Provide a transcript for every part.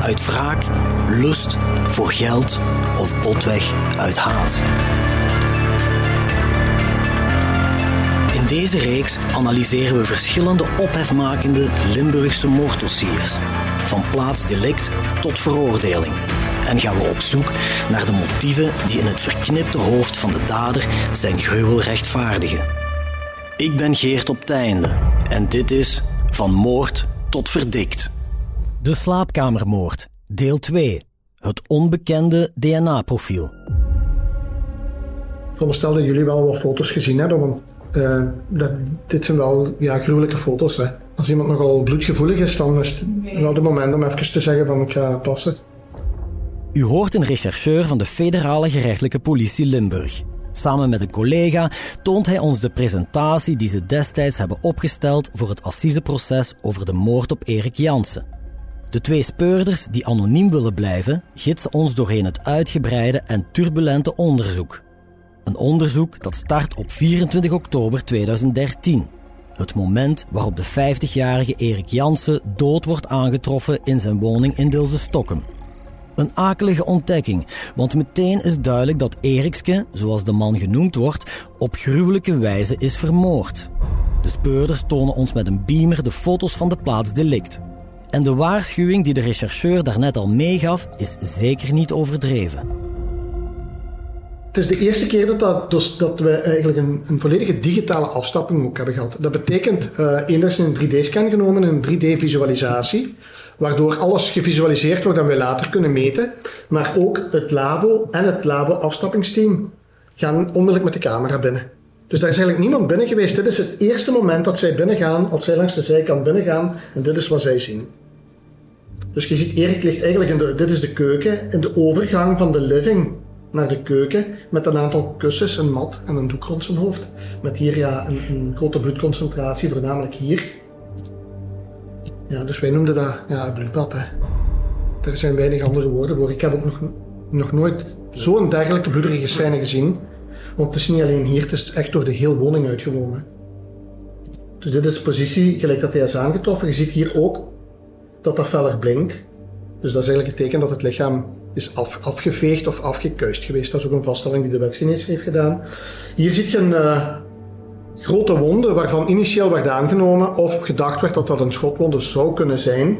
uit wraak, lust, voor geld of botweg uit haat. In deze reeks analyseren we verschillende ophefmakende Limburgse moorddossiers, van plaatsdelict tot veroordeling. En gaan we op zoek naar de motieven die in het verknipte hoofd van de dader zijn gruwel rechtvaardigen. Ik ben Geert op Teinde en dit is Van Moord tot Verdikt. De slaapkamermoord, deel 2. Het onbekende DNA-profiel. Ik veronderstel dat jullie wel wat foto's gezien hebben, want uh, dat, dit zijn wel ja, gruwelijke foto's. Hè. Als iemand nogal bloedgevoelig is, dan is het wel het moment om even te zeggen van ik ga passen. U hoort een rechercheur van de federale gerechtelijke politie Limburg. Samen met een collega toont hij ons de presentatie die ze destijds hebben opgesteld voor het assiseproces over de moord op Erik Jansen. De twee speurders die anoniem willen blijven, gidsen ons doorheen het uitgebreide en turbulente onderzoek. Een onderzoek dat start op 24 oktober 2013. Het moment waarop de 50-jarige Erik Jansen dood wordt aangetroffen in zijn woning in Dilse Stokken. Een akelige ontdekking, want meteen is duidelijk dat Erikske, zoals de man genoemd wordt, op gruwelijke wijze is vermoord. De speurders tonen ons met een beamer de foto's van de plaatsdelict. En de waarschuwing die de rechercheur daarnet al meegaf, is zeker niet overdreven. Het is de eerste keer dat, dat, dus, dat we eigenlijk een, een, volledige digitale afstapping ook hebben gehad. Dat betekent uh, een 3D-scan genomen, een 3D-visualisatie waardoor alles gevisualiseerd wordt en we later kunnen meten. Maar ook het labo en het labo-afstappingsteam gaan onmiddellijk met de camera binnen. Dus daar is eigenlijk niemand binnen geweest. Dit is het eerste moment dat zij binnengaan, als zij langs de zijkant binnengaan, en dit is wat zij zien. Dus je ziet, Erik ligt eigenlijk in de, dit is de keuken, in de overgang van de living naar de keuken, met een aantal kussens, een mat en een doek rond zijn hoofd. Met hier ja, een, een grote bloedconcentratie, voornamelijk hier. Ja, dus wij noemden dat ja, bloedbad. Hè. Er zijn weinig andere woorden voor. Ik heb ook nog, nog nooit zo'n dergelijke bloederige scène gezien. Want het is niet alleen hier, het is echt door de hele woning uitgewonnen. Dus dit is de positie, gelijk dat hij is aangetroffen. Je ziet hier ook dat dat feller blinkt. Dus dat is eigenlijk het teken dat het lichaam is af, afgeveegd of afgekuist geweest. Dat is ook een vaststelling die de wetsgenees heeft gedaan. Hier zie je een, uh, grote wonden waarvan initieel werd aangenomen of gedacht werd dat dat een schotwonde zou kunnen zijn.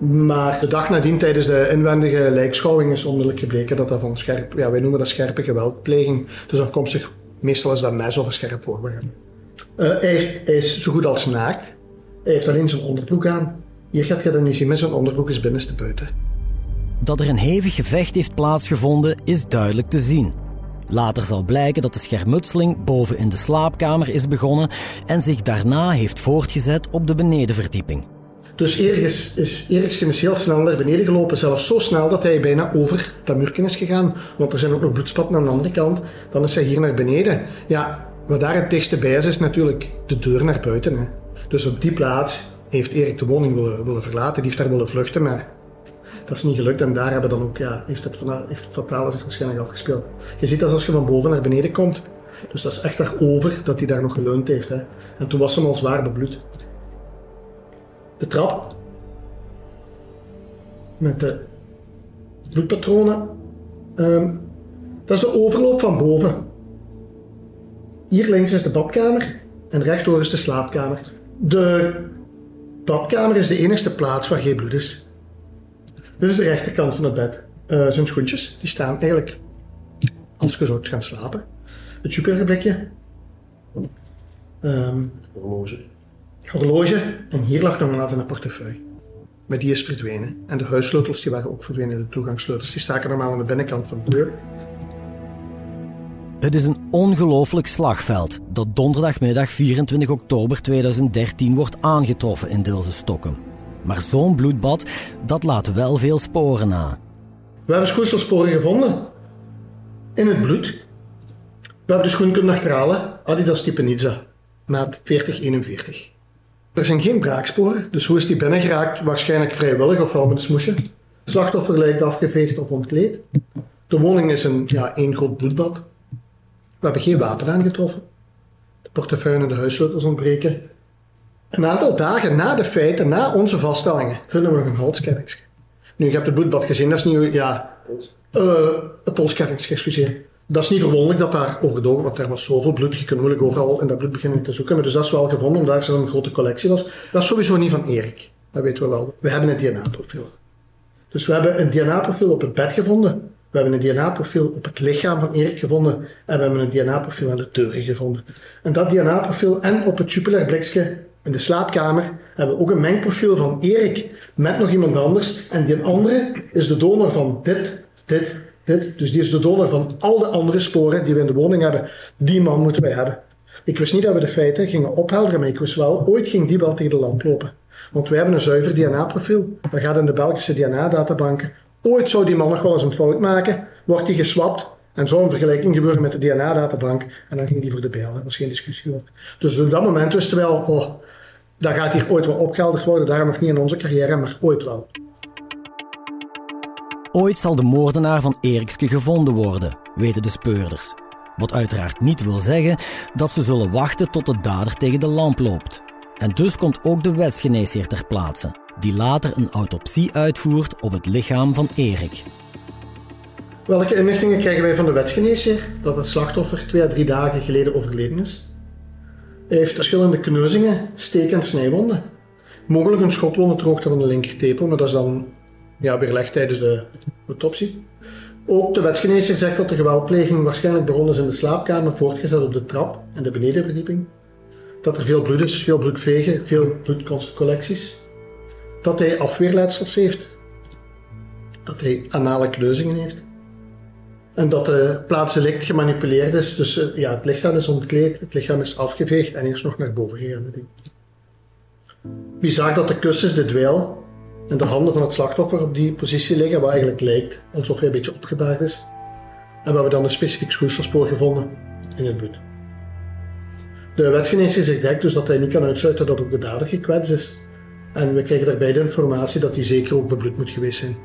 Maar de dag nadien tijdens de inwendige lijkschouwing is onmiddellijk gebleken dat dat van scherp, ja, wij noemen dat scherpe geweldpleging. Dus afkomstig, meestal is dat mes of een scherp voorwerp. Uh, hij, is zo goed als naakt. Hij heeft alleen zijn onderbroek aan. Hier gaat je dan niet zien, met zijn onderbroek is binnenste buiten. Dat er een hevig gevecht heeft plaatsgevonden is duidelijk te zien. Later zal blijken dat de schermutseling boven in de slaapkamer is begonnen en zich daarna heeft voortgezet op de benedenverdieping. Dus Erik is, is, heel snel naar beneden gelopen, zelfs zo snel dat hij bijna over dat muurken is gegaan. Want er zijn ook nog bloedspatten aan de andere kant. Dan is hij hier naar beneden. Ja, wat daar het dichtste bij is, is natuurlijk de deur naar buiten. Hè. Dus op die plaats heeft Erik de woning willen, willen verlaten. Die heeft daar willen vluchten, maar dat is niet gelukt en daar hebben dan ook, ja, heeft het, heeft het fatale zich waarschijnlijk afgespeeld. Je ziet dat als je van boven naar beneden komt, dus dat is echt daarover dat hij daar nog geleund heeft. Hè. En toen was hem al zwaar bebloed. De trap met de bloedpatronen. Um, dat is de overloop van boven. Hier links is de badkamer en rechtdoor is de slaapkamer. De badkamer is de enige plaats waar geen bloed is. Dit is de rechterkant van het bed. Uh, zijn schoentjes, die staan eigenlijk als je zou gaan slapen. Het superblikje. Um, horloge. Horloge. En hier lag nog een een portefeuille. Maar die is verdwenen. En de huissleutels die waren ook verdwenen. De toegangssleutels die staken normaal aan de binnenkant van de deur. Het is een ongelooflijk slagveld dat donderdagmiddag 24 oktober 2013 wordt aangetroffen in Dilse Stokken. Maar zo'n bloedbad, dat laat wel veel sporen na. We hebben schoeselsporen gevonden. in het bloed. We hebben de schoen kunnen achterhalen, Adidas type Niza, maat 4041. Er zijn geen braaksporen, dus hoe is die binnengeraakt? Waarschijnlijk vrijwillig of wel met een smoesje. Slachtoffer lijkt afgeveegd of ontkleed. De woning is een, ja, één groot bloedbad. We hebben geen wapen aangetroffen. De portefeuille en de huissleutels ontbreken. Een aantal dagen na de feiten, na onze vaststellingen, vinden we nog een halsketting. Nu, je hebt het bloedbad gezien, dat is niet... Ja, uh, een polsketting, excuseer. Dat is niet verwonderlijk dat daar overdogen, want er was zoveel bloed. Je kunt moeilijk overal in dat bloed beginnen te zoeken. Maar dus dat is wel gevonden, omdat er zo'n grote collectie was. Dat is sowieso niet van Erik. Dat weten we wel. We hebben een DNA-profiel. Dus we hebben een DNA-profiel op het bed gevonden. We hebben een DNA-profiel op het lichaam van Erik gevonden. En we hebben een DNA-profiel aan de deuren gevonden. En dat DNA-profiel en op het Jupiler blikje in de slaapkamer hebben we ook een mengprofiel van Erik met nog iemand anders. En die andere is de donor van dit, dit, dit. Dus die is de donor van al de andere sporen die we in de woning hebben. Die man moeten wij hebben. Ik wist niet dat we de feiten gingen ophelderen, maar ik wist wel, ooit ging die wel tegen de lamp lopen. Want wij hebben een zuiver DNA-profiel. Dat gaat in de Belgische DNA-databanken. Ooit zou die man nog wel eens een fout maken, wordt die geswapt en zou een vergelijking gebeuren met de DNA-databank en dan ging die voor de bijl. Daar was geen discussie over. Dus op dat moment wisten we al, oh, dat gaat hier ooit wel opgehelderd worden. Daarom nog niet in onze carrière, maar ooit wel. Ooit zal de moordenaar van Erikske gevonden worden, weten de speurders. Wat uiteraard niet wil zeggen dat ze zullen wachten tot de dader tegen de lamp loopt. En dus komt ook de wetsgeneesheer ter plaatse, die later een autopsie uitvoert op het lichaam van Erik. Welke inlichtingen krijgen wij van de wetsgeneesheer? Dat het slachtoffer twee à drie dagen geleden overleden is. Hij heeft verschillende kneuzingen, steek- en snijwonden. Mogelijk een schotwond ter hoogte van de linkertepel, maar dat is dan ja, weerlegd tijdens de autopsie. Ook de wetsgeneesheer zegt dat de geweldpleging waarschijnlijk begonnen is in de slaapkamer, voortgezet op de trap en de benedenverdieping. Dat er veel bloed is, veel bloedvegen, veel bloedcollecties. Dat hij afweerletsels heeft. Dat hij anale kneuzingen heeft. En dat de plaats gemanipuleerd is. Dus eh, ja, het lichaam is ontkleed, het lichaam is afgeveegd en eerst nog naar boven gegaan. Wie zag dat de kussens, de dweil en de handen van het slachtoffer op die positie liggen, wat eigenlijk lijkt alsof hij een beetje opgebaard is. En we hebben dan een specifiek schoeiselspoor gevonden in het bloed. De wetsgeneesheer zegt dus dat hij niet kan uitsluiten dat ook de dader gekwetst is. En we krijgen daarbij de informatie dat hij zeker ook bebloed moet geweest zijn.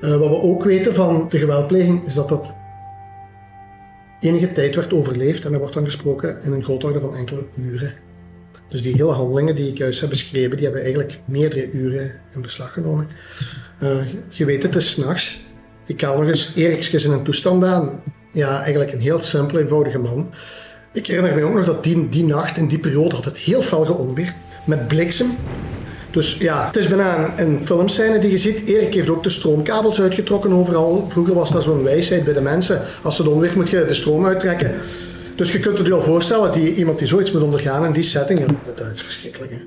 Uh, wat we ook weten van de geweldpleging is dat dat enige tijd werd overleefd en er wordt dan gesproken in een grootorde van enkele uren. Dus die hele handelingen die ik juist heb beschreven, die hebben eigenlijk meerdere uren in beslag genomen. Uh, je weet, het is s'nachts. Ik haal nog eens Erikskes in een toestand aan. Ja, eigenlijk een heel simpel, eenvoudige man. Ik herinner me ook nog dat die, die nacht, in die periode, had het heel fel geonweerd. Met bliksem. Dus ja, het is bijna een, filmscène die je ziet. Erik heeft ook de stroomkabels uitgetrokken overal. Vroeger was dat zo'n wijsheid bij de mensen. Als het onweer moet je de stroom uittrekken. Dus je kunt het je wel voorstellen, die, iemand die zoiets moet ondergaan in die setting, dat is verschrikkelijk. Hè?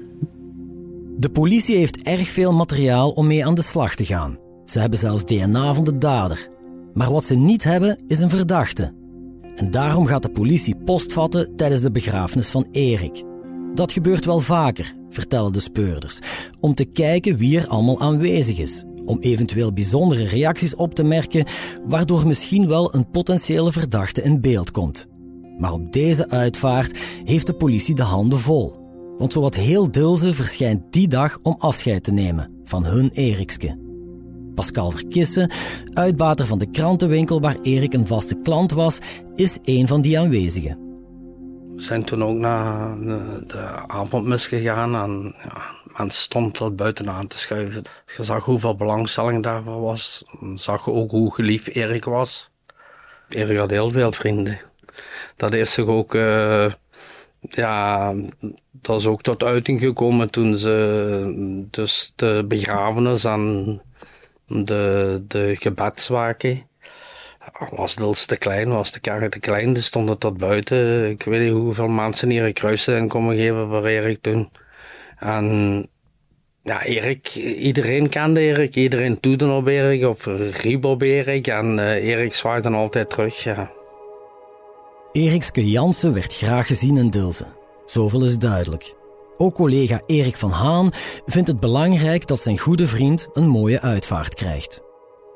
De politie heeft erg veel materiaal om mee aan de slag te gaan. Ze hebben zelfs DNA van de dader. Maar wat ze niet hebben, is een verdachte. En daarom gaat de politie post vatten tijdens de begrafenis van Erik. Dat gebeurt wel vaker, vertellen de speurders, om te kijken wie er allemaal aanwezig is, om eventueel bijzondere reacties op te merken, waardoor misschien wel een potentiële verdachte in beeld komt. Maar op deze uitvaart heeft de politie de handen vol. Want zowat heel Dilze verschijnt die dag om afscheid te nemen van hun Erikske. Pascal Verkissen, uitbater van de krantenwinkel waar Erik een vaste klant was, is een van die aanwezigen. We zijn toen ook naar de, avondmis gegaan en ja, mensen stonden tot buitenaan te schuiven. Je zag hoeveel belangstelling daarvoor was. Je zag ook hoe geliefd Erik was. Erik had heel veel vrienden. Dat is zich ook, uh, ja, dat is ook tot uiting gekomen toen ze dus de begrafenis en de, de gebedswaken. Was Dils te klein, was de kerk te klein, dus stonden tot buiten. Ik weet niet hoeveel mensen hier een kruis zijn komen geven voor Erik toen. En ja, Erik, iedereen kende Erik, iedereen toede op Erik of riep op Erik en uh, Erik zwaaide dan altijd terug, ja. Erikske Jansen werd graag gezien in Dilze. Zoveel is duidelijk. Ook collega Erik van Haan vindt het belangrijk dat zijn goede vriend een mooie uitvaart krijgt.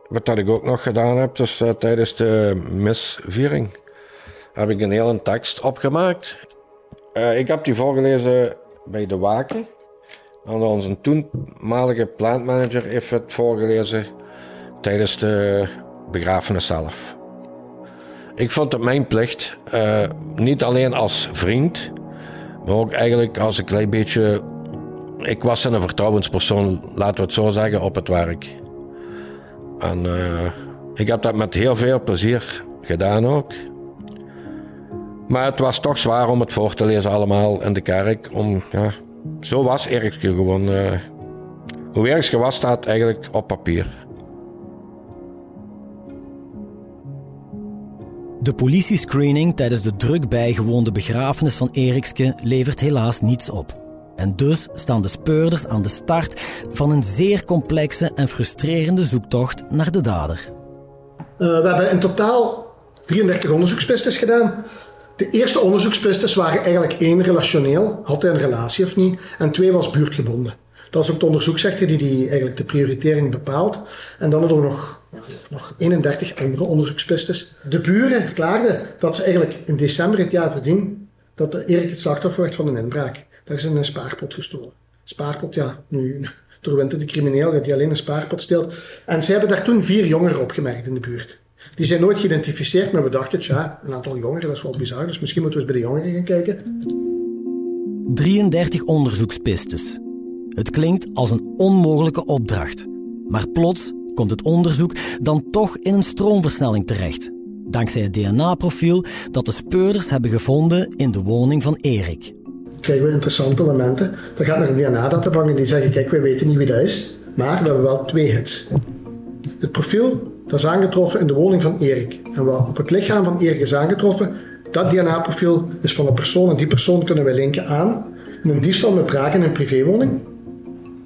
Wat dat ik ook nog gedaan heb, dus uh, tijdens de misviering, heb ik een hele tekst opgemaakt. Uh, ik heb die voorgelezen bij de Waken. En onze toenmalige plantmanager heeft het voorgelezen tijdens de begrafenis zelf. Ik vond het mijn plicht, uh, niet alleen als vriend, maar ook eigenlijk als een klein beetje. Ik was een vertrouwenspersoon, laten we het zo zeggen, op het werk. En uh, ik heb dat met heel veel plezier gedaan ook. Maar het was toch zwaar om het voor te lezen allemaal in de kerk. Om, ja, zo was Erikske gewoon. Uh, hoe Erikske was, staat eigenlijk op papier. De politiescreening tijdens de druk bijgewoonde begrafenis van Erikske levert helaas niets op. En dus staan de speurders aan de start van een zeer complexe en frustrerende zoektocht naar de dader. Uh, we hebben in totaal 33 onderzoekspistes gedaan. De eerste onderzoekspistes waren eigenlijk één relationeel, had hij een relatie of niet, en twee was buurtgebonden. Dat is ook de onderzoeksrechter die, die eigenlijk de prioritering bepaalt. En dan hadden we nog, nog 31 andere onderzoekspistes. De buren verklaarden dat ze eigenlijk in december het jaar voordien dat Erik het slachtoffer werd van een inbraak. Daar is een spaarpot gestolen. Spaarpot, ja, nu doorwint de crimineel die alleen een spaarpot steelt. En ze hebben daar toen vier jongeren opgemerkt in de buurt. Die zijn nooit geïdentificeerd, maar we dachten, tja, een aantal jongeren, dat is wel bizar, dus misschien moeten we eens bij de jongeren gaan kijken. 33 onderzoekspistes. Het klinkt als een onmogelijke opdracht. Maar plots komt het onderzoek dan toch in een stroomversnelling terecht. Dankzij het DNA-profiel dat de speurders hebben gevonden in de woning van Erik. Krijgen we interessante elementen. Dan gaat naar een DNA-databank en die zeggen: Kijk, wij weten niet wie dat is, maar we hebben wel twee hits. Het profiel dat is aangetroffen in de woning van Erik. En wat op het lichaam van Erik is aangetroffen, dat DNA-profiel is van een persoon. En die persoon kunnen wij linken aan een diefstal met braak in een privéwoning.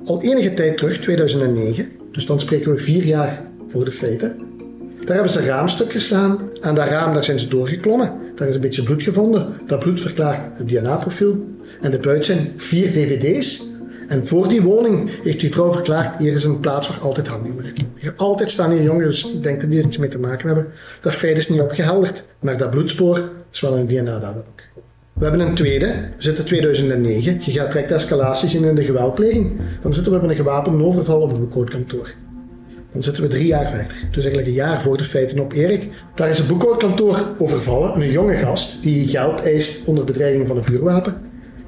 Al enige tijd terug, 2009, dus dan spreken we vier jaar voor de feiten. Daar hebben ze raamstuk gestaan. Aan dat raam daar zijn ze doorgeklommen. Daar is een beetje bloed gevonden. Dat bloed verklaart het DNA-profiel. En de buiten zijn vier dvd's en voor die woning heeft die vrouw verklaard, hier is een plaats waar altijd handjongeren komen. Altijd staan hier jongeren, dus ik denk dat die er iets mee te maken hebben. Dat feit is niet opgehelderd, maar dat bloedspoor is wel een DNA-databank. We hebben een tweede, we zitten 2009. Je gaat direct escalaties in in de geweldpleging. Dan zitten we met een gewapende overval op een boekhoudkantoor. Dan zitten we drie jaar verder. Dus eigenlijk een jaar voor de feiten op Erik. Daar is een boekhoudkantoor overvallen. Een jonge gast die geld eist onder bedreiging van een vuurwapen.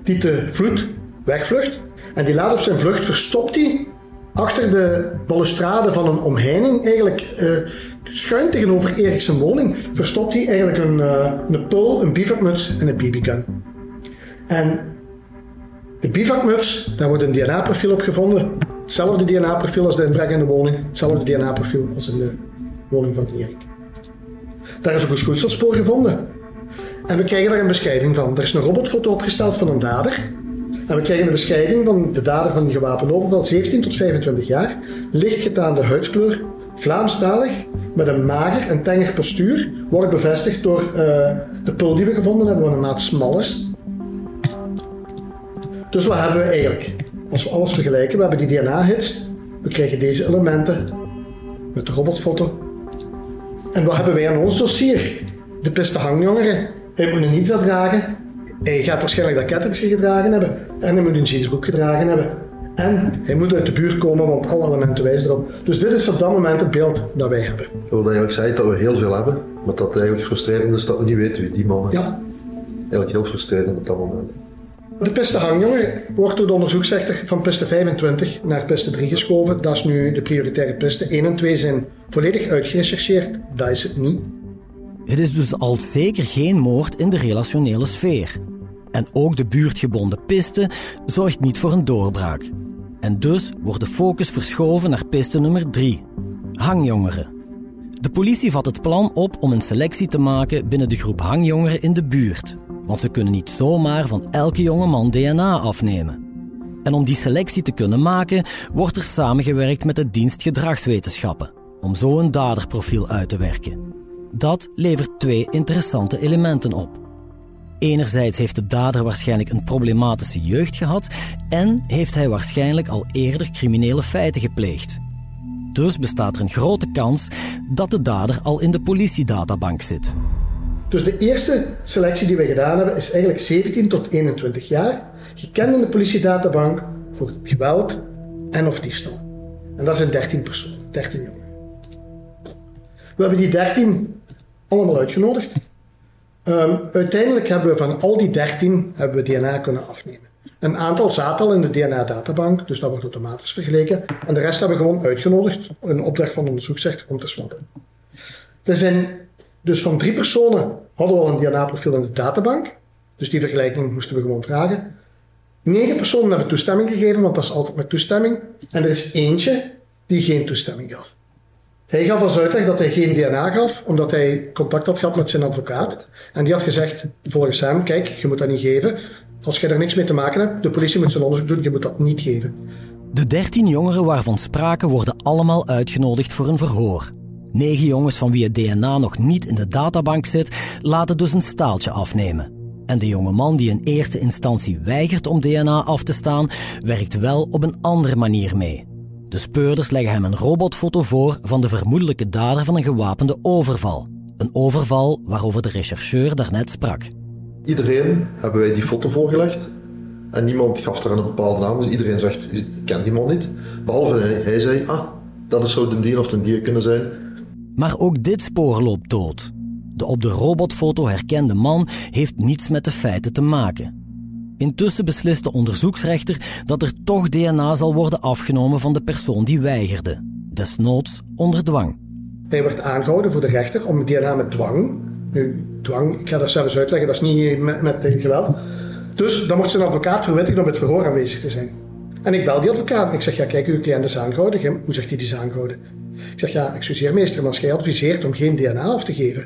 Die te vloed wegvlucht. En die laat op zijn vlucht verstopt hij achter de balustrade van een omheining, eigenlijk uh, schuin tegenover Erik woning, verstopt hij eigenlijk een, uh, een pul, een bivakmuts en een BB-gun. En de bivakmuts, daar wordt een DNA-profiel op gevonden. Hetzelfde DNA-profiel als de inbrek in de woning, hetzelfde DNA-profiel als in de woning van Erik. Daar is ook een schoedselspoor gevonden. En we krijgen daar een beschrijving van. Er is een robotfoto opgesteld van een dader en we krijgen een beschrijving van de dader van die gewapende overval, 17 tot 25 jaar, lichtgetaande huidskleur, Vlaamstalig, met een mager en tenger postuur, wordt bevestigd door uh, de pul die we gevonden hebben, wat een maat smal is. Dus wat hebben we eigenlijk? Als we alles vergelijken, we hebben die DNA-hits, we krijgen deze elementen met de robotfoto. En wat hebben wij aan ons dossier? De piste hangjongeren. Hij moet een niets dragen. Hij gaat waarschijnlijk dat kettingje gedragen hebben. En hij moet een jeansbroek gedragen hebben. En hij moet uit de buurt komen, want alle elementen wijzen erop. Dus dit is op dat moment het beeld dat wij hebben. Wat eigenlijk zei dat we heel veel hebben, maar dat het eigenlijk frustrerend is dat we niet weten wie die man is. Ja. Eigenlijk heel frustrerend op dat moment. De piste hangjongen wordt door de onderzoeksrechter van piste 25 naar piste 3 geschoven. Dat is nu de prioritaire piste. 1 en 2 zijn volledig uitgerechercheerd. Dat is het niet. Het is dus al zeker geen moord in de relationele sfeer. En ook de buurtgebonden piste zorgt niet voor een doorbraak. En dus wordt de focus verschoven naar piste nummer 3. Hangjongeren. De politie vat het plan op om een selectie te maken binnen de groep hangjongeren in de buurt. Want ze kunnen niet zomaar van elke jonge man DNA afnemen. En om die selectie te kunnen maken, wordt er samengewerkt met de dienst gedragswetenschappen, om zo een daderprofiel uit te werken. Dat levert twee interessante elementen op. Enerzijds heeft de dader waarschijnlijk een problematische jeugd gehad en heeft hij waarschijnlijk al eerder criminele feiten gepleegd. Dus bestaat er een grote kans dat de dader al in de politiedatabank zit. Dus de eerste selectie die we gedaan hebben is eigenlijk 17 tot 21 jaar, gekend in de politiedatabank voor geweld en of diefstal. En dat zijn 13 personen, 13 jongeren. We hebben die 13 allemaal uitgenodigd. Um, uiteindelijk hebben we van al die 13 hebben we DNA kunnen afnemen. Een aantal zaten al in de DNA-databank, dus dat wordt automatisch vergeleken. En de rest hebben we gewoon uitgenodigd, een opdracht van de onderzoeksrechter, om te swappen. Er zijn dus van drie personen hadden we al een DNA-profiel in de databank. Dus die vergelijking moesten we gewoon vragen. Negen personen hebben toestemming gegeven, want dat is altijd met toestemming. En er is eentje die geen toestemming gaf. Hij gaf als uitleg dat hij geen DNA gaf, omdat hij contact had gehad met zijn advocaat. En die had gezegd, volgens hem, kijk, je moet dat niet geven. Als jij er niks mee te maken hebt, de politie moet zijn onderzoek doen, je moet dat niet geven. De dertien jongeren waarvan sprake worden allemaal uitgenodigd voor een verhoor. Negen jongens van wie het DNA nog niet in de databank zit, laten dus een staaltje afnemen. En de jonge man die in eerste instantie weigert om DNA af te staan, werkt wel op een andere manier mee. De speurders leggen hem een robotfoto voor van de vermoedelijke dader van een gewapende overval. Een overval waarover de rechercheur daarnet sprak. Iedereen hebben wij die foto voorgelegd. En niemand gaf er een bepaalde naam. Dus iedereen zegt, ik ken die man niet. Behalve hij, zei, ah, dat zou de dier of de dier kunnen zijn. Maar ook dit spoor loopt dood. De op de robotfoto herkende man heeft niets met de feiten te maken. Intussen beslist de onderzoeksrechter dat er toch DNA zal worden afgenomen van de persoon die weigerde, desnoods onder dwang. Hij werd aangehouden voor de rechter om DNA met dwang. Nu, dwang, ik ga dat zelfs uitleggen, dat is niet met, met geweld. Dus dan wordt zijn advocaat verwittigd om het verhoor aanwezig te zijn. En ik bel die advocaat en ik zeg, ja kijk, uw cliënt is aangehouden. Hoe zegt hij die is aangehouden? Ik zeg, ja, excuseer meester, maar als jij adviseert om geen DNA af te geven.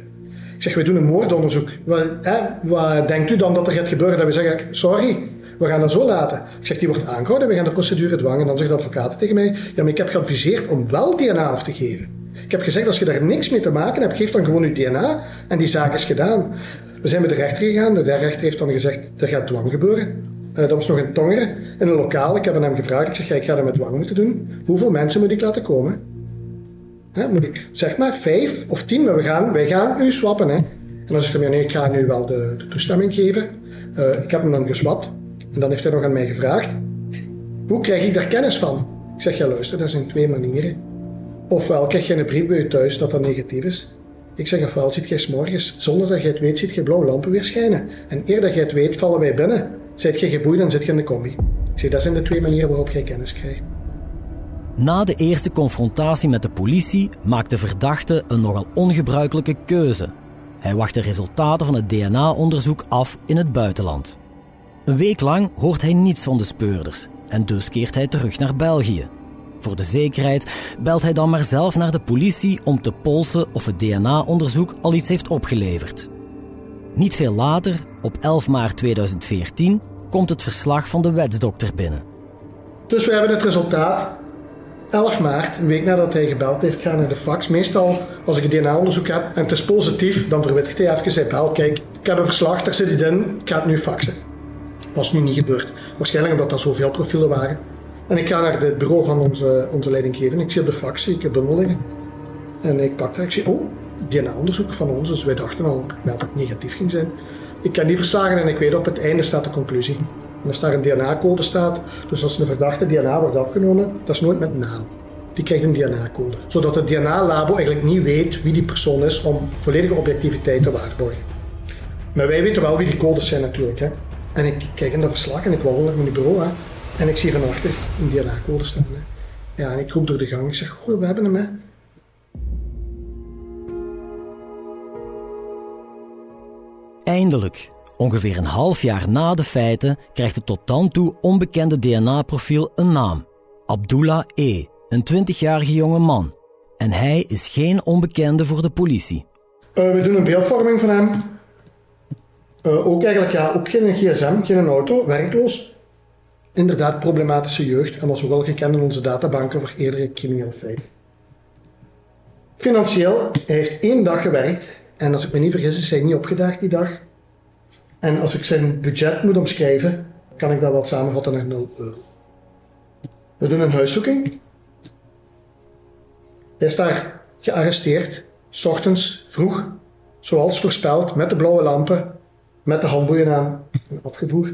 Ik zeg, we doen een moordonderzoek. Wat, hè, wat denkt u dan dat er gaat gebeuren? Dat we zeggen, sorry, we gaan dat zo laten. Ik zeg, die wordt aangehouden, we gaan de procedure dwangen. En dan zegt de advocaat tegen mij, ja, maar ik heb geadviseerd om wel DNA af te geven. Ik heb gezegd, als je daar niks mee te maken hebt, geef dan gewoon uw DNA. En die zaak is gedaan. We zijn bij de rechter gegaan. De rechter heeft dan gezegd, er gaat dwang gebeuren. Uh, dat was nog in Tongeren, in een lokaal. Ik heb hem gezegd, ik zeg, ik ga dat met dwang moeten doen. Hoeveel mensen moet ik laten komen? Hè, moet ik zeg maar vijf of tien, maar we gaan, wij gaan u swappen. Hè. En dan zegt hij, nee, ik ga nu wel de, toestemming geven. Uh, ik heb hem dan geswapt. En dan heeft hij nog aan mij gevraagd, hoe krijg ik daar kennis van? Ik zeg, ja luister, dat zijn twee manieren. Ofwel krijg je een brief bij je thuis dat dat negatief is. Ik zeg, ofwel ziet jij morgens, zonder dat je het weet, ziet je blauwe lampen weer schijnen. En eer dat je het weet, vallen wij binnen. Zit je geboeid, dan zit je in de combi. Ik zeg, dat zijn de twee manieren waarop jij kennis krijgt. Na de eerste confrontatie met de politie maakt de verdachte een nogal ongebruikelijke keuze. Hij wacht de resultaten van het DNA-onderzoek af in het buitenland. Een week lang hoort hij niets van de speurders en dus keert hij terug naar België. Voor de zekerheid belt hij dan maar zelf naar de politie om te polsen of het DNA-onderzoek al iets heeft opgeleverd. Niet veel later, op 11 maart 2014, komt het verslag van de wetsdokter binnen. Dus we hebben het resultaat 11 maart, een week nadat hij gebeld heeft, ga naar de fax. Meestal, als ik een DNA-onderzoek heb en het is positief, dan verwittigt hij even. Hij belt, kijk, ik heb een verslag, daar zit het in, ik ga het nu faxen. Dat was nu niet gebeurd. Waarschijnlijk omdat er zoveel profielen waren. En ik ga naar het bureau van onze, onze. Ik zie op de fax, ik een bundel liggen. En ik pak daar, ik zie, oh, DNA-onderzoek van ons. Dus wij dachten al dat het negatief ging zijn. Ik ken die verslagen en ik weet op het einde staat de conclusie. Als daar een DNA-code staat, dus als een verdachte DNA wordt afgenomen, dat is nooit met naam. Die krijgt een DNA-code. Zodat het DNA-labo eigenlijk niet weet wie die persoon is om volledige objectiviteit te waarborgen. Maar wij weten wel wie die codes zijn natuurlijk. Hè. En ik kijk in dat verslag en ik wandel naar mijn bureau. Hè. En ik zie van achter een DNA-code staan. Hè. Ja, en ik roep door de gang. Ik zeg, goh, we hebben hem hè. Eindelijk, Ongeveer een half jaar na de feiten krijgt het tot dan toe onbekende DNA-profiel een naam. Abdullah E., een 20-jarige jonge man. En hij is geen onbekende voor de politie. Uh, we doen een beeldvorming van hem. Uh, ook eigenlijk ja, ook geen gsm, geen auto, werkloos. Inderdaad problematische jeugd en was ook wel gekend in onze databanken voor eerdere criminele feiten. Financieel, hij heeft één dag gewerkt en als ik me niet vergis is hij niet opgedaagd die dag. En als ik zijn budget moet omschrijven, kan ik dat wel samenvatten naar 0 euro. We doen een huiszoeking. Hij is daar gearresteerd, s ochtends vroeg, zoals voorspeld, met de blauwe lampen, met de handboeien aan en afgevoerd.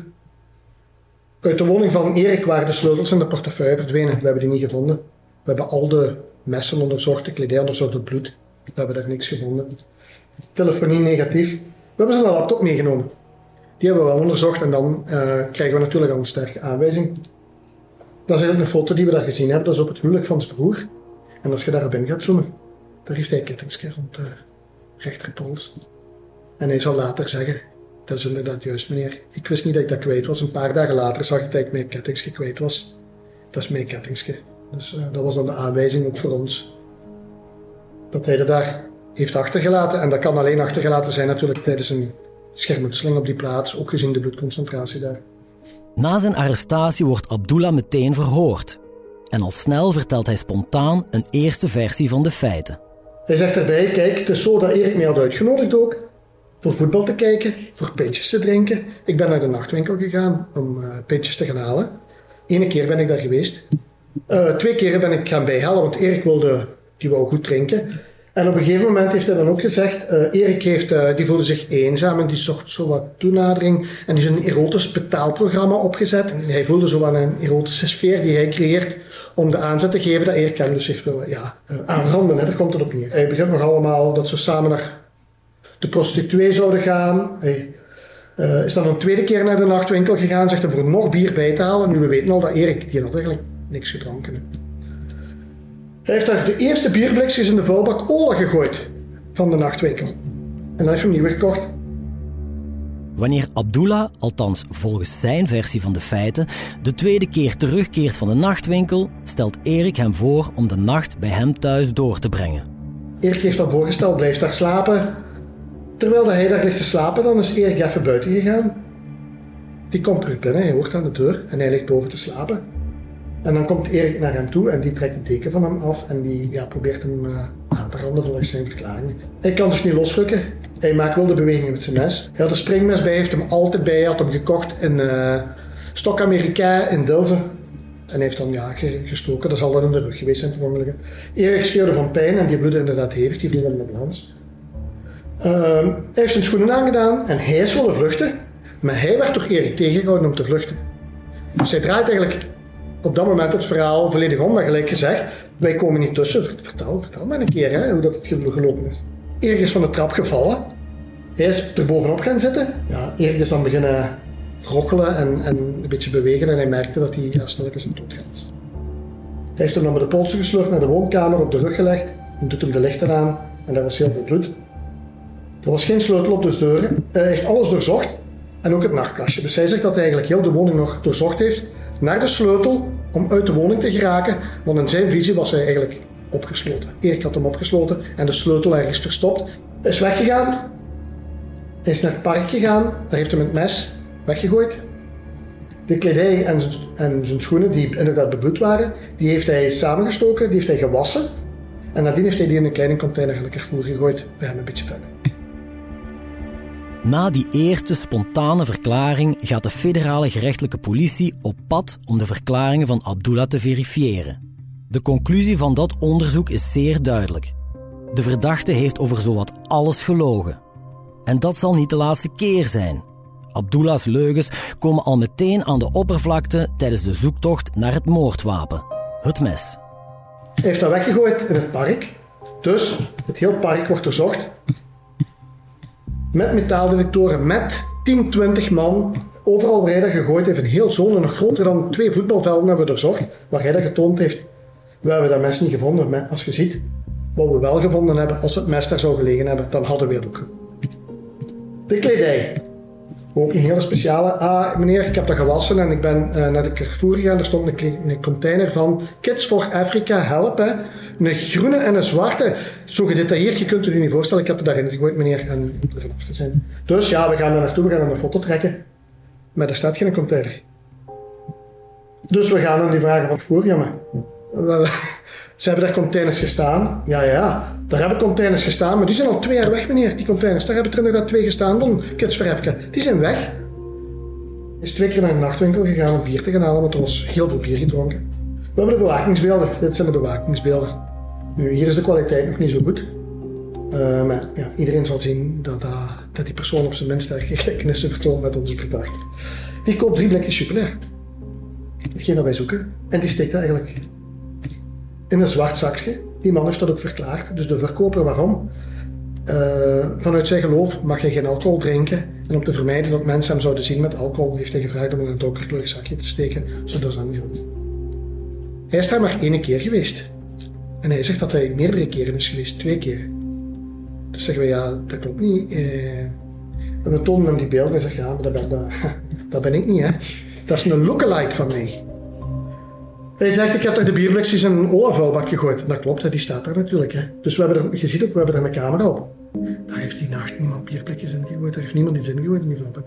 Uit de woning van Erik waren de sleutels en de portefeuille verdwenen. We hebben die niet gevonden. We hebben al de messen onderzocht, de kledij onderzocht, het bloed. We hebben daar niks gevonden. Telefonie negatief. We hebben zijn laptop meegenomen. Die hebben we wel onderzocht en dan uh, krijgen we natuurlijk al een sterke aanwijzing. Dat is een foto die we daar gezien hebben. Dat is op het huwelijk van zijn broer. En als je daarop in gaat zoomen, daar heeft hij een kettingsje rond de rechterpols. En hij zal later zeggen, dat is inderdaad juist meneer. Ik wist niet dat ik dat kwijt was. Een paar dagen later zag ik dat ik mijn kettingsje kwijt was. Dat is mijn kettingsje. Dus uh, dat was dan de aanwijzing ook voor ons. Dat hij er daar heeft achtergelaten. En dat kan alleen achtergelaten zijn natuurlijk tijdens een schermutseling op die plaats, ook gezien de bloedconcentratie daar. Na zijn arrestatie wordt Abdullah meteen verhoord. En al snel vertelt hij spontaan een eerste versie van de feiten. Hij zegt erbij, kijk, het is zo dat Erik mij had uitgenodigd ook. Voor voetbal te kijken, voor pintjes te drinken. Ik ben naar de nachtwinkel gegaan om uh, pintjes te gaan halen. Eén keer ben ik daar geweest. Uh, twee keren ben ik gaan bijhalen, want Erik wilde, die wou goed drinken. En op een gegeven moment heeft hij dan ook gezegd, uh, Erik heeft, uh, die voelde zich eenzaam en die zocht zo wat toenadering. En die is een erotisch betaalprogramma opgezet. En hij voelde zo aan een erotische sfeer die hij creëert om de aanzet te geven dat Erik hem dus heeft willen ja, uh, aanranden. Hè. Daar komt het op neer. Hij begint nog allemaal dat ze samen naar de prostituee zouden gaan. Hij is dan een tweede keer naar de nachtwinkel gegaan, zegt hem voor nog bier bij te halen. Nu we weten al dat Erik, die had eigenlijk niks gedronken. Hij heeft daar de eerste bierblikjes in de vuilbak Ola gegooid van de nachtwinkel. En dan heeft hij hem nieuw gekocht. Wanneer Abdullah, althans volgens zijn versie van de feiten, de tweede keer terugkeert van de nachtwinkel, stelt Erik hem voor om de nacht bij hem thuis door te brengen. Erik heeft dan voorgesteld, blijf daar slapen. Terwijl hij daar ligt te slapen, dan is Erik even buiten gegaan. Die komt terug binnen, hij hoort aan de deur en hij ligt boven te slapen. En dan komt Erik naar hem toe en die trekt de deken van hem af en die ja, probeert hem uh, aan te randen volgens zijn verklaringen. Hij kan zich niet losrukken. Hij maakt wilde bewegingen met zijn mes. Hij had een springmes bij, heeft hem altijd bij. Hij had hem gekocht in uh, Stok Amerika in Dilsen. En heeft dan ja, gestoken. Dat zal dan in de rug geweest zijn. Erik schreeuwde van pijn en die bloedde inderdaad hevig. Die viel in de balans. Uh, hij heeft zijn schoenen aangedaan en hij is willen vluchten. Maar hij werd door Erik tegengehouden om te vluchten. Dus hij draait eigenlijk op dat moment het verhaal volledig om. Maar gelijk gezegd, wij komen niet tussen. Vertel, vertel maar een keer hè, hoe dat het gelopen is. Is van de trap gevallen. Hij is er bovenop gaan zitten. Ja, dan beginnen rochelen en, en een beetje bewegen. En hij merkte dat hij ja, stilletjes aan dood was. Hij heeft hem dan met de polsen gesleurd naar de woonkamer, op de rug gelegd. En doet hem de lichten aan. En daar was heel veel bloed. Er was geen sleutel op de deuren. Hij heeft alles doorzocht. En ook het nachtkastje. Dus hij zegt dat hij eigenlijk heel de woning nog doorzocht heeft naar de sleutel om uit de woning te geraken, want in zijn visie was hij eigenlijk opgesloten. Erik had hem opgesloten en de sleutel ergens verstopt. Is weggegaan. Is naar het park gegaan. Daar heeft hij het mes weggegooid. De kledij en, en zijn schoenen, die inderdaad bebloed waren, die heeft hij samengestoken, die heeft hij gewassen. En nadien heeft hij die in een kleine container in de Carrefour gegooid, bij hem een beetje verder. Na die eerste spontane verklaring gaat de federale gerechtelijke politie op pad om de verklaringen van Abdullah te verifiëren. De conclusie van dat onderzoek is zeer duidelijk. De verdachte heeft over zowat alles gelogen. En dat zal niet de laatste keer zijn. Abdullah's leugens komen al meteen aan de oppervlakte tijdens de zoektocht naar het moordwapen, het mes. Hij heeft dat weggegooid in het park. Dus het hele park wordt doorzocht met metaaldetectoren, met 10, 20 man. Overal waar hij dat gegooid heeft, een heel zone, nog groter dan twee voetbalvelden hebben we doorzocht, waar hij dat getoond heeft. We hebben dat mes niet gevonden, maar als je ziet wat we wel gevonden hebben, als het mes daar zou gelegen hebben, dan hadden we het ook. De kledij. Ook een hele speciale. Ah, meneer, ik heb dat gewassen en ik ben uh, naar de Carrefour gegaan. Er stond een, container van Kids for Africa Help. Een groene en een zwarte. Zo gedetailleerd, je kunt het u niet voorstellen. Ik heb het daarin gegooid, meneer, en er vanaf te zijn. Dus ja, we gaan daar naartoe, we gaan een foto trekken. Maar er staat geen container. Dus we gaan hem die vragen van voor, ja. Ze hebben daar containers gestaan. Ja, ja, daar hebben containers gestaan, maar die zijn al twee jaar weg, meneer, die containers. Daar hebben er inderdaad twee gestaan van Kids. Die zijn weg. Is twee keer naar een nachtwinkel gegaan om bier te gaan halen, want er was heel veel bier gedronken. We hebben de bewakingsbeelden. Dit zijn de bewakingsbeelden. Nu, hier is de kwaliteit nog niet zo goed. Uh, maar ja, iedereen zal zien dat, dat, die persoon op zijn minst gelijkenissen vertoont met onze verdachte. Die koopt drie blikjes Jupiler. Hetgeen dat wij zoeken. En die steekt eigenlijk in een zwart zakje. Die man heeft dat ook verklaard. Dus de verkoper, waarom? Uh, vanuit zijn geloof mag hij geen alcohol drinken. En om te vermijden dat mensen hem zouden zien met alcohol, heeft hij gevraagd om in een donkerkleurig zakje te steken, zodat dat niet goed. Hij is daar maar één keer geweest. En hij zegt dat hij meerdere keren is geweest, twee keer. Dus zeggen we, ja, dat klopt niet. Eh, en we tonen hem die beelden en zeggen, ja, maar dat ben, dat, ben ik niet, hè. Dat is een lookalike van mij. Hij zegt, ik heb daar de bierblikjes in een olievuilbak gegooid. Dat klopt, hè, die staat daar natuurlijk. Hè. Dus we hebben er, je ziet ook, we hebben er een camera op. Daar heeft die nacht niemand bierblikjes in gegooid. Daar heeft niemand iets in gegooid in die vuilbak.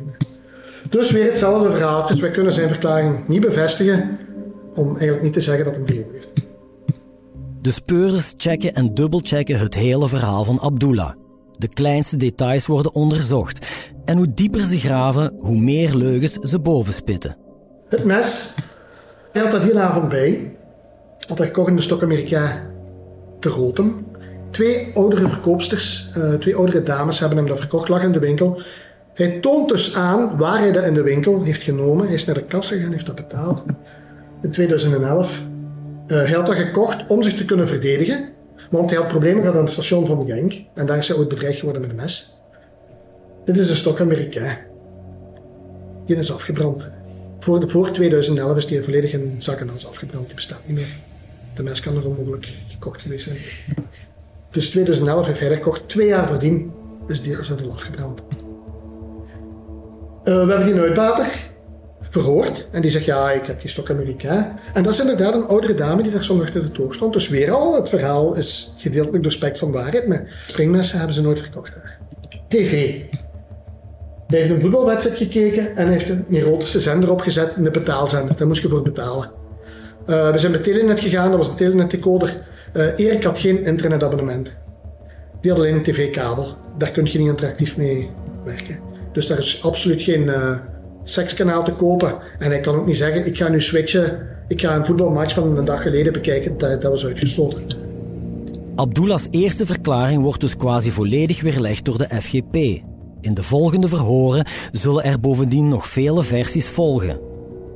Dus weer hetzelfde verhaal. Dus wij kunnen zijn verklaring niet bevestigen om eigenlijk niet te zeggen dat hij gelogen heeft. De speurders checken en dubbelchecken het hele verhaal van Abdullah. De kleinste details worden onderzocht. En hoe dieper ze graven, hoe meer leugens ze bovenspitten. Het mes, hij had dat die avond bij. Had hij gekocht in de Stok Amerika te Rotem. Twee oudere verkoopsters, uh, twee oudere dames hebben hem dat verkocht, lag in de winkel. Hij toont dus aan waar hij dat in de winkel heeft genomen. Hij is naar de kassa gegaan, heeft dat betaald. In 2011 uh, hij had dat gekocht om zich te kunnen verdedigen, want hij had problemen gehad aan het station van Genk en daar is hij ooit bedreigd geworden met een mes. Dit is een stok Amerikaan. Die is afgebrand. Voor, de, voor 2011 is die volledig in as afgebrand. Die bestaat niet meer. De mes kan er onmogelijk gekocht geweest zijn. Dus 2011 heeft hij gekocht. Twee jaar voordien is die is al afgebrand. Uh, we hebben die uitbater verhoord. En die zegt, ja, ik heb geen stok Amerika. En dat is inderdaad een oudere dame die daar zo achter de toog stond. Dus weer al, het verhaal is gedeeltelijk doorspekt van waarheid. Maar springmessen hebben ze nooit verkocht daar. TV. Hij heeft een voetbalwedstrijd gekeken en heeft een erotische zender opgezet, een betaalzender. Daar moest je voor betalen. Uh, we zijn bij Telenet gegaan, dat was een Telenet-decoder. Uh, Erik had geen internetabonnement. Die had alleen een tv-kabel. Daar kun je niet interactief mee werken. Dus daar is absoluut geen... Uh, sekskanaal te kopen. En hij kan ook niet zeggen, ik ga nu switchen, ik ga een voetbalmatch van een dag geleden bekijken. Dat, dat was uitgesloten. Abdullah's eerste verklaring wordt dus quasi volledig weerlegd door de FGP. In de volgende verhoren zullen er bovendien nog vele versies volgen.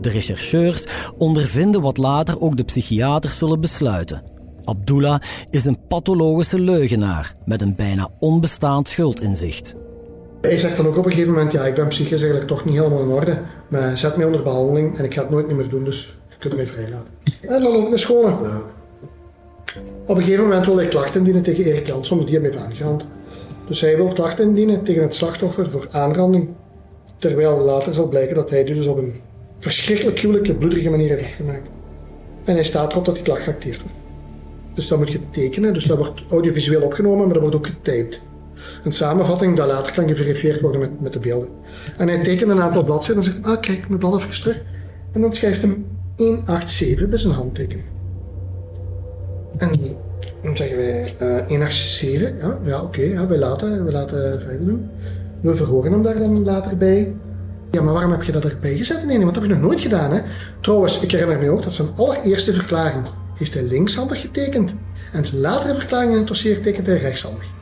De rechercheurs ondervinden wat later ook de psychiaters zullen besluiten. Abdullah is een pathologische leugenaar met een bijna onbestaand schuldinzicht. Hij zegt dan ook op een gegeven moment, ja, ik ben psychisch eigenlijk toch niet helemaal in orde, maar zet mij onder behandeling en ik ga het nooit meer doen, dus je kunt mij vrijlaten. En dan ook naar school. Ja. Op een gegeven moment wil hij klachten indienen tegen Erik Jansson, die hem heeft aangerand. Dus hij wil klachten indienen tegen het slachtoffer voor aanranding, terwijl later zal blijken dat hij die dus op een verschrikkelijk gruwelijke, bloedige manier heeft afgemaakt. En hij staat erop dat die klacht geacteerd wordt. Dus dat moet je tekenen, dus dat wordt audiovisueel opgenomen, maar dat wordt ook getyped een samenvatting dat later kan geverifieerd worden met, met de beelden. En hij tekent een aantal bladzijden en zegt, ah kijk, mijn blad even terug. En dan schrijft hem 187 bij zijn handtekening. En dan zeggen wij uh, eh, 187, ja, ja oké, ja, wij laten, we laten verder doen. We verhoren hem daar dan later bij. Ja, maar waarom heb je dat erbij gezet? Nee, nee, dat heb ik nog nooit gedaan. Hè? Trouwens, ik herinner me ook dat zijn allereerste verklaring heeft hij linkshandig getekend. En zijn latere verklaring in het dossier tekent hij rechtshandig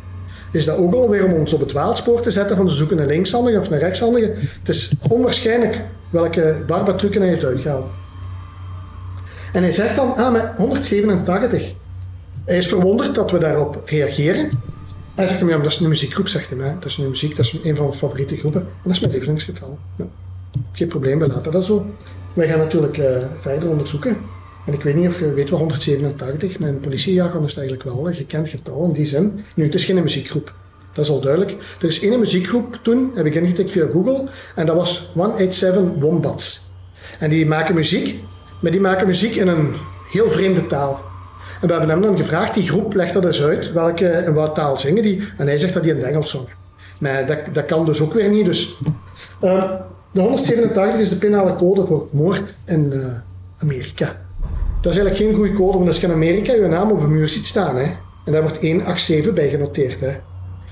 is dat ook alweer om ons op het waalspoor te zetten van ze zoeken een linkshandige of een rechtshandige. Het is onwaarschijnlijk welke barbatrukken hij heeft uitgehaald. En hij zegt dan, ah, met 187. Hij is verwonderd dat we daarop reageren. Hij zegt hem, ja, maar dat is een muziekgroep, zegt hij. Dat is een muziek, dat is een van mijn favoriete groepen. En dat is mijn lievelingsgetal. geen probleem, we laten dat zo. Wij gaan natuurlijk uh, verder onderzoeken. En ik weet niet of je weet wat 187, met een politiejargon is eigenlijk wel een gekend getal in die zin. Nu, het is geen muziekgroep. Dat is al duidelijk. Er is één muziekgroep toen, heb ik ingetikt via Google, en dat was 187 Wombats. En die maken muziek, maar die maken muziek in een heel vreemde taal. En we hebben hem dan gevraagd, die groep legt dat eens uit, welke en wat taal zingen die. En hij zegt dat die in het Engels zongen. Maar dat, kan dus ook weer niet. Dus, uh, de 187 is de penale code voor moord in uh, Amerika. Dat is eigenlijk geen goede code, want als je in Amerika je naam op een muur ziet staan, hè, en daar wordt 187 bij genoteerd, hè,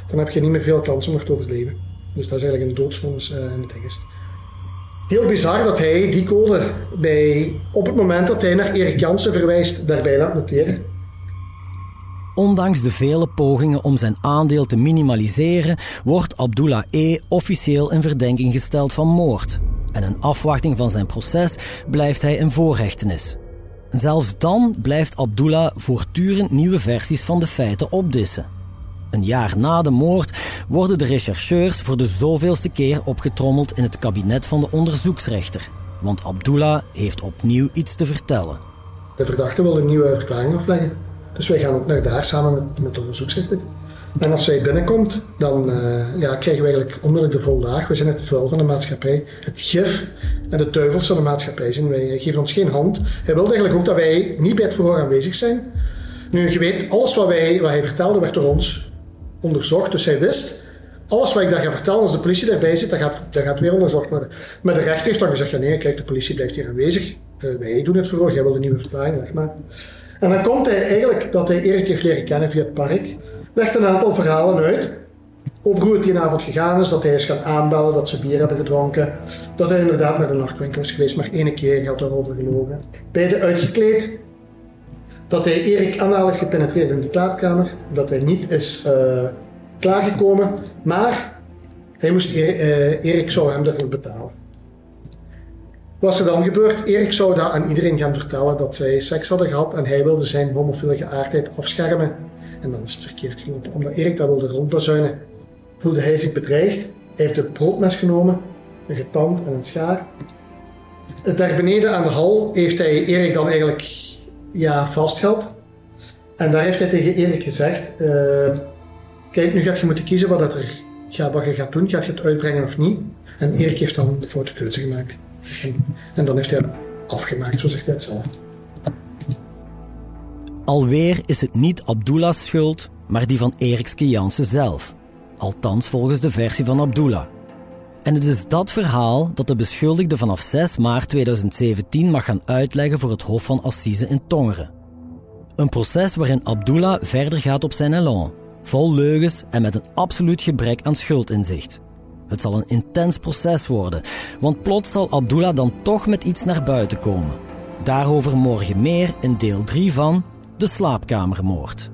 dan heb je niet meer veel kans om nog te overleven. Dus dat is eigenlijk een doodsvonnis uh, in het Engels. Heel bizar dat hij die code bij, op het moment dat hij naar Erik Jansen verwijst, daarbij laat noteren. Ondanks de vele pogingen om zijn aandeel te minimaliseren, wordt Abdullah E. officieel in verdenking gesteld van moord. En in afwachting van zijn proces blijft hij in voorhechtenis. Zelfs dan blijft Abdullah voortdurend nieuwe versies van de feiten opdissen. Een jaar na de moord worden de rechercheurs voor de zoveelste keer opgetrommeld in het kabinet van de onderzoeksrechter. Want Abdullah heeft opnieuw iets te vertellen. De verdachte wil een nieuwe verklaring afleggen. Dus wij gaan ook naar daar samen met, met de onderzoeksrechter. En als zij binnenkomt, dan uh, ja, krijgen we eigenlijk onmiddellijk de voldaag. We zijn het vuil van de maatschappij, het gif en de duivels van de maatschappij zijn. Wij geven ons geen hand. Hij wilde eigenlijk ook dat wij niet bij het verhoor aanwezig zijn. Nu, je weet, alles wat, wij, wat hij vertelde werd door ons onderzocht. Dus hij wist, alles wat ik daar ga vertellen, als de politie daarbij zit, dat gaat, dat gaat weer onderzocht worden. Maar de rechter heeft dan gezegd, ja nee, kijk, de politie blijft hier aanwezig. Uh, wij doen het verhoor, jij wil een nieuwe verklaring, leg maar. En dan komt hij eigenlijk dat hij Erik heeft leren kennen via het park. Legt een aantal verhalen uit. Over hoe het die avond gegaan is, dat hij is gaan aanbellen, dat ze bier hebben gedronken. Dat hij inderdaad naar de nachtwinkel is geweest, maar één keer had daarover gelogen. Beide uitgekleed. Dat hij Erik anaal heeft gepenetreerd in de klaarkamer. Dat hij niet is uh, klaargekomen. Maar hij moest Erik, uh, Erik zou hem daarvoor betalen. Wat is er dan gebeurd? Erik zou daar aan iedereen gaan vertellen dat zij seks hadden gehad en hij wilde zijn homofiele geaardheid afschermen. En dan is het verkeerd gelopen. Omdat Erik dat wilde rondbazuinen, voelde hij zich bedreigd. Hij heeft een broodmes genomen, een getand en een schaar. Daar beneden aan de hal heeft hij Erik dan eigenlijk ja, vastgehad. En daar heeft hij tegen Erik gezegd: uh, Kijk, nu gaat je moeten kiezen wat, dat er, ja, wat je gaat doen. Gaat je het uitbrengen of niet? En Erik heeft dan de foute keuze gemaakt. En, en dan heeft hij afgemaakt, zo zegt hij het zelf. Alweer is het niet Abdullah's schuld, maar die van Erik Skianse zelf. Althans volgens de versie van Abdullah. En het is dat verhaal dat de beschuldigde vanaf 6 maart 2017 mag gaan uitleggen voor het Hof van Assise in Tongeren. Een proces waarin Abdullah verder gaat op zijn elan, vol leugens en met een absoluut gebrek aan schuldinzicht. Het zal een intens proces worden, want plots zal Abdullah dan toch met iets naar buiten komen. Daarover morgen meer in deel 3 van De Slaapkamermoord.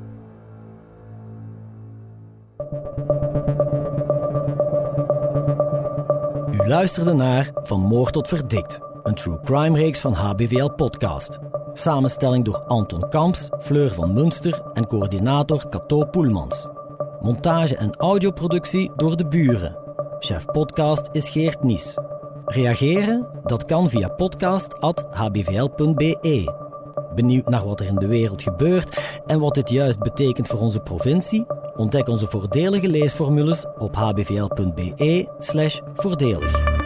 U luisterde naar Van Moord tot Verdikt, een true crime reeks van HBVL Podcast. Samenstelling door Anton Kamps, Fleur van Munster en coördinator Cato Poelmans. Montage en audioproductie door de buren. Chef podcast is Geert Nies. Reageren? Dat kan via podcast.hbvl.be. Benieuwd naar wat er in de wereld gebeurt en wat dit juist betekent voor onze provincie? Ontdek onze voordelige leesformules op hbvl.be/voordelig.